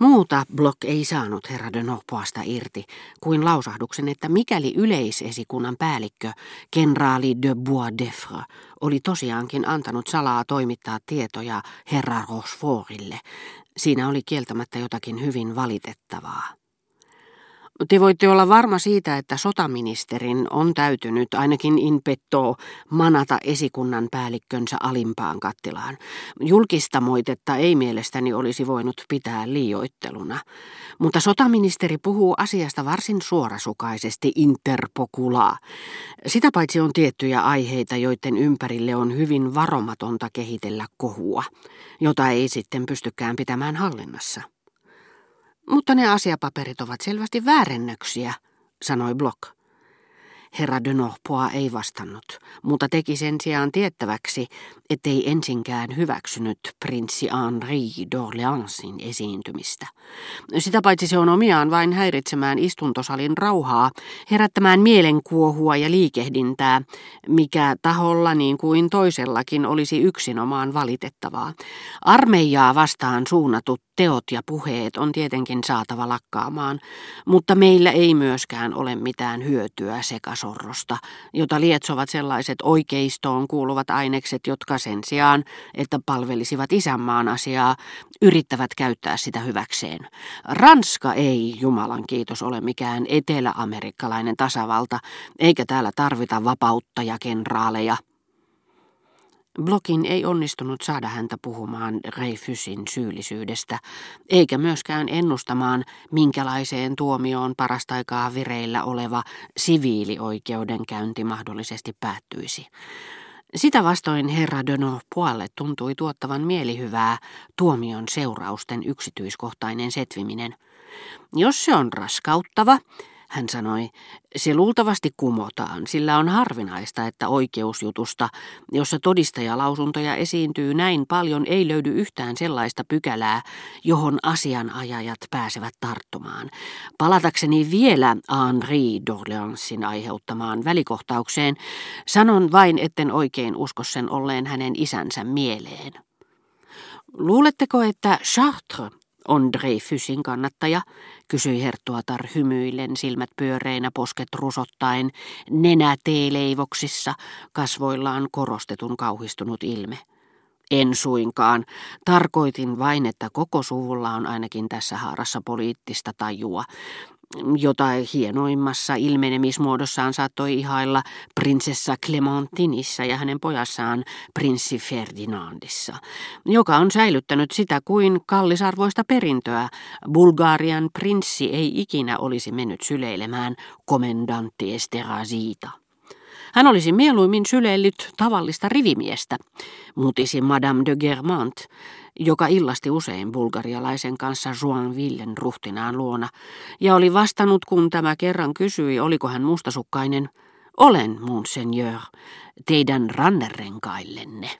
Muuta Block ei saanut herra de Norpoasta irti kuin lausahduksen, että mikäli yleisesikunnan päällikkö, kenraali de Boisdeffre, oli tosiaankin antanut salaa toimittaa tietoja herra Rochefortille, siinä oli kieltämättä jotakin hyvin valitettavaa. Te voitte olla varma siitä, että sotaministerin on täytynyt ainakin in petto manata esikunnan päällikkönsä alimpaan kattilaan. Julkista moitetta ei mielestäni olisi voinut pitää liioitteluna. Mutta sotaministeri puhuu asiasta varsin suorasukaisesti interpokulaa. Sitä paitsi on tiettyjä aiheita, joiden ympärille on hyvin varomatonta kehitellä kohua, jota ei sitten pystykään pitämään hallinnassa. Mutta ne asiapaperit ovat selvästi väärennöksiä, sanoi Block. Herra de Norpoa ei vastannut, mutta teki sen sijaan tiettäväksi, ettei ensinkään hyväksynyt prinssi Henri d'Orleansin esiintymistä. Sitä paitsi se on omiaan vain häiritsemään istuntosalin rauhaa, herättämään mielenkuohua ja liikehdintää, mikä taholla niin kuin toisellakin olisi yksinomaan valitettavaa. Armeijaa vastaan suunnatut teot ja puheet on tietenkin saatava lakkaamaan, mutta meillä ei myöskään ole mitään hyötyä sekasorrosta, jota lietsovat sellaiset oikeistoon kuuluvat ainekset, jotka sen sijaan, että palvelisivat isänmaan asiaa, yrittävät käyttää sitä hyväkseen. Ranska ei, Jumalan kiitos, ole mikään eteläamerikkalainen tasavalta, eikä täällä tarvita vapautta-ja-kenraaleja. Blokin ei onnistunut saada häntä puhumaan Reifysin syyllisyydestä, eikä myöskään ennustamaan, minkälaiseen tuomioon parastaikaa vireillä oleva siviilioikeudenkäynti mahdollisesti päättyisi. Sitä vastoin herra Dono puolle tuntui tuottavan mielihyvää tuomion seurausten yksityiskohtainen setviminen. Jos se on raskauttava, hän sanoi, se luultavasti kumotaan, sillä on harvinaista, että oikeusjutusta, jossa todistajalausuntoja esiintyy näin paljon, ei löydy yhtään sellaista pykälää, johon asianajajat pääsevät tarttumaan. Palatakseni vielä Henri d'Orleansin aiheuttamaan välikohtaukseen, sanon vain, etten oikein usko sen olleen hänen isänsä mieleen. Luuletteko, että Chartres on Dreyfusin kannattaja, kysyi Herttuatar hymyillen, silmät pyöreinä, posket rusottaen, nenä teeleivoksissa, kasvoillaan korostetun kauhistunut ilme. En suinkaan. Tarkoitin vain, että koko suvulla on ainakin tässä haarassa poliittista tajua jota hienoimmassa ilmenemismuodossaan saattoi ihailla prinsessa Clementinissa ja hänen pojassaan prinssi Ferdinandissa, joka on säilyttänyt sitä kuin kallisarvoista perintöä. Bulgarian prinssi ei ikinä olisi mennyt syleilemään komendantti Esterhazyta. Hän olisi mieluimmin syleillyt tavallista rivimiestä, mutisi Madame de Germant, joka illasti usein bulgarialaisen kanssa Villen ruhtinaan luona, ja oli vastannut, kun tämä kerran kysyi, oliko hän mustasukkainen, olen, monseigneur, teidän rannerenkaillenne.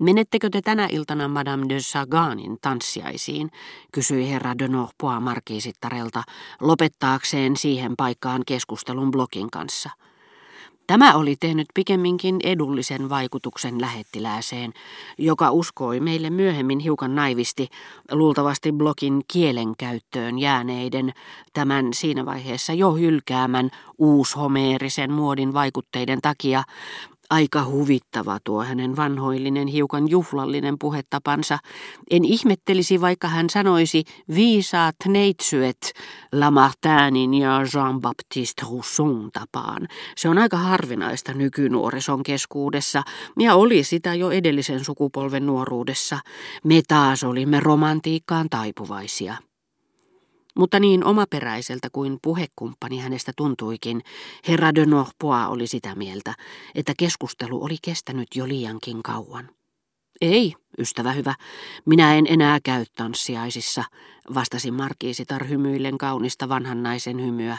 Menettekö te tänä iltana Madame de Saganin tanssiaisiin, kysyi herra de Norpois markiisittarelta, lopettaakseen siihen paikkaan keskustelun blokin kanssa – Tämä oli tehnyt pikemminkin edullisen vaikutuksen lähettilääseen, joka uskoi meille myöhemmin hiukan naivisti, luultavasti blokin kielenkäyttöön jääneiden, tämän siinä vaiheessa jo hylkäämän uushomeerisen muodin vaikutteiden takia, Aika huvittava tuo hänen vanhoillinen, hiukan juhlallinen puhetapansa. En ihmettelisi, vaikka hän sanoisi viisaat neitsyet Lamartinin ja Jean-Baptiste Rousseau tapaan. Se on aika harvinaista nykynuorison keskuudessa ja oli sitä jo edellisen sukupolven nuoruudessa. Me taas olimme romantiikkaan taipuvaisia. Mutta niin omaperäiseltä kuin puhekumppani hänestä tuntuikin, herra de Norpois oli sitä mieltä, että keskustelu oli kestänyt jo liiankin kauan. Ei, ystävä hyvä, minä en enää käy tanssiaisissa, vastasi markiisitar hymyillen kaunista vanhan naisen hymyä.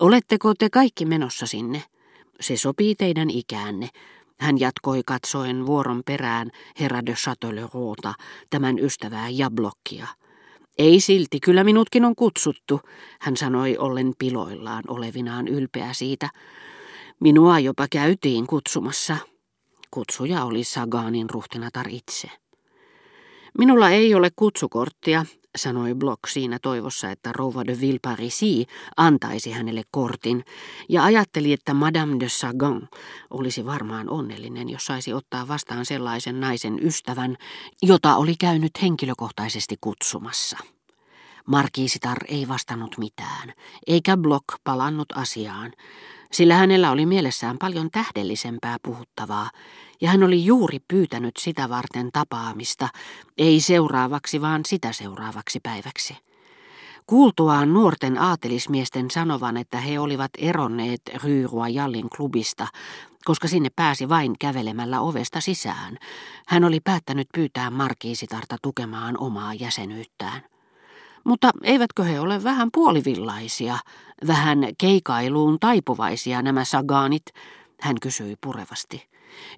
Oletteko te kaikki menossa sinne? Se sopii teidän ikäänne. Hän jatkoi katsoen vuoron perään herra de Châtelleraulta, tämän ystävää ja blokkia. Ei silti, kyllä minutkin on kutsuttu, hän sanoi ollen piloillaan olevinaan ylpeä siitä. Minua jopa käytiin kutsumassa. Kutsuja oli Saganin ruhtinatar itse. Minulla ei ole kutsukorttia, sanoi Block siinä toivossa, että rouva de Villeparisi antaisi hänelle kortin, ja ajatteli, että Madame de Sagan olisi varmaan onnellinen, jos saisi ottaa vastaan sellaisen naisen ystävän, jota oli käynyt henkilökohtaisesti kutsumassa. Markiisitar ei vastannut mitään, eikä Block palannut asiaan, sillä hänellä oli mielessään paljon tähdellisempää puhuttavaa, ja hän oli juuri pyytänyt sitä varten tapaamista, ei seuraavaksi, vaan sitä seuraavaksi päiväksi. Kuultuaan nuorten aatelismiesten sanovan, että he olivat eronneet Ryyrua Jallin klubista, koska sinne pääsi vain kävelemällä ovesta sisään, hän oli päättänyt pyytää Markiisitarta tukemaan omaa jäsenyyttään. Mutta eivätkö he ole vähän puolivillaisia, vähän keikailuun taipuvaisia nämä sagaanit, hän kysyi purevasti.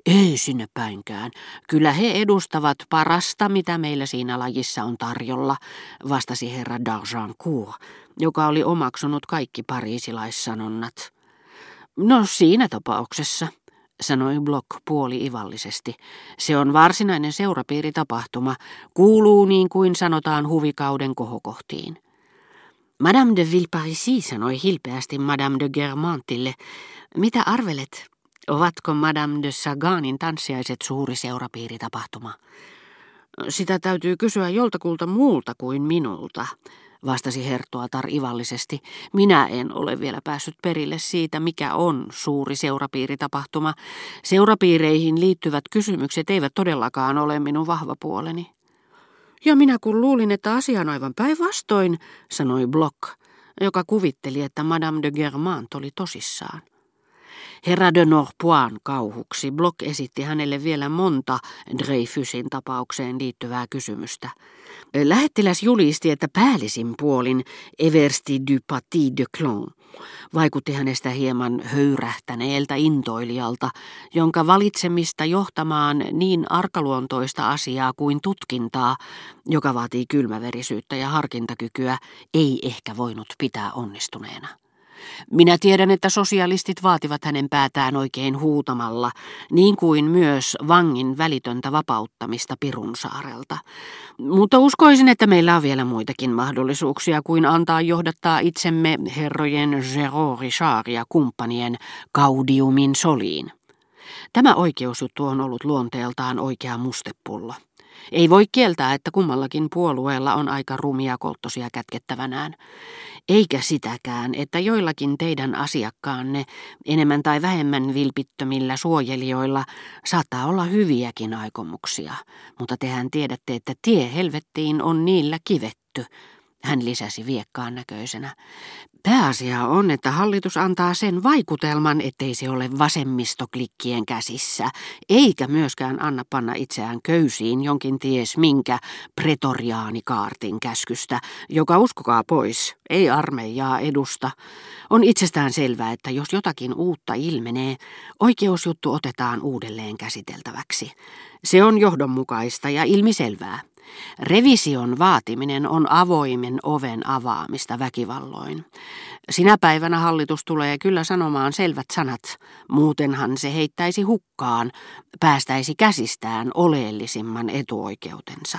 Ei sinne päinkään. Kyllä he edustavat parasta, mitä meillä siinä lajissa on tarjolla, vastasi herra d'Argencourt, joka oli omaksunut kaikki pariisilaissanonnat. No siinä tapauksessa, sanoi Block puoli-ivallisesti. Se on varsinainen seurapiiritapahtuma, kuuluu niin kuin sanotaan huvikauden kohokohtiin. Madame de Villeparisi sanoi hilpeästi Madame de Germantille, mitä arvelet, Ovatko Madame de Saganin tanssiaiset suuri seurapiiritapahtuma? Sitä täytyy kysyä joltakulta muulta kuin minulta, vastasi Hertoatar ivallisesti. Minä en ole vielä päässyt perille siitä, mikä on suuri seurapiiritapahtuma. Seurapiireihin liittyvät kysymykset eivät todellakaan ole minun vahva puoleni. Ja minä kun luulin, että asia on aivan päinvastoin, sanoi Block, joka kuvitteli, että Madame de Germant oli tosissaan. Herra de Norpoin kauhuksi Block esitti hänelle vielä monta Dreyfusin tapaukseen liittyvää kysymystä. Lähettiläs julisti, että päällisin puolin Eversti du Paty de Clon vaikutti hänestä hieman höyrähtäneeltä intoilijalta, jonka valitsemista johtamaan niin arkaluontoista asiaa kuin tutkintaa, joka vaatii kylmäverisyyttä ja harkintakykyä, ei ehkä voinut pitää onnistuneena. Minä tiedän, että sosialistit vaativat hänen päätään oikein huutamalla, niin kuin myös vangin välitöntä vapauttamista Pirunsaarelta. Mutta uskoisin, että meillä on vielä muitakin mahdollisuuksia kuin antaa johdattaa itsemme herrojen Gero Richard ja kumppanien Gaudiumin soliin. Tämä oikeusjuttu on ollut luonteeltaan oikea mustepullo. Ei voi kieltää, että kummallakin puolueella on aika rumia kolttosia kätkettävänään. Eikä sitäkään, että joillakin teidän asiakkaanne, enemmän tai vähemmän vilpittömillä suojelijoilla, saattaa olla hyviäkin aikomuksia. Mutta tehän tiedätte, että tie helvettiin on niillä kivetty, hän lisäsi viekkaan näköisenä. Pääasia on, että hallitus antaa sen vaikutelman, ettei se ole vasemmistoklikkien käsissä, eikä myöskään anna panna itseään köysiin jonkin ties minkä pretoriaanikaartin käskystä, joka uskokaa pois, ei armeijaa edusta. On itsestään selvää, että jos jotakin uutta ilmenee, oikeusjuttu otetaan uudelleen käsiteltäväksi. Se on johdonmukaista ja ilmiselvää. Revision vaatiminen on avoimen oven avaamista väkivalloin. Sinä päivänä hallitus tulee kyllä sanomaan selvät sanat, muutenhan se heittäisi hukkaan, päästäisi käsistään oleellisimman etuoikeutensa.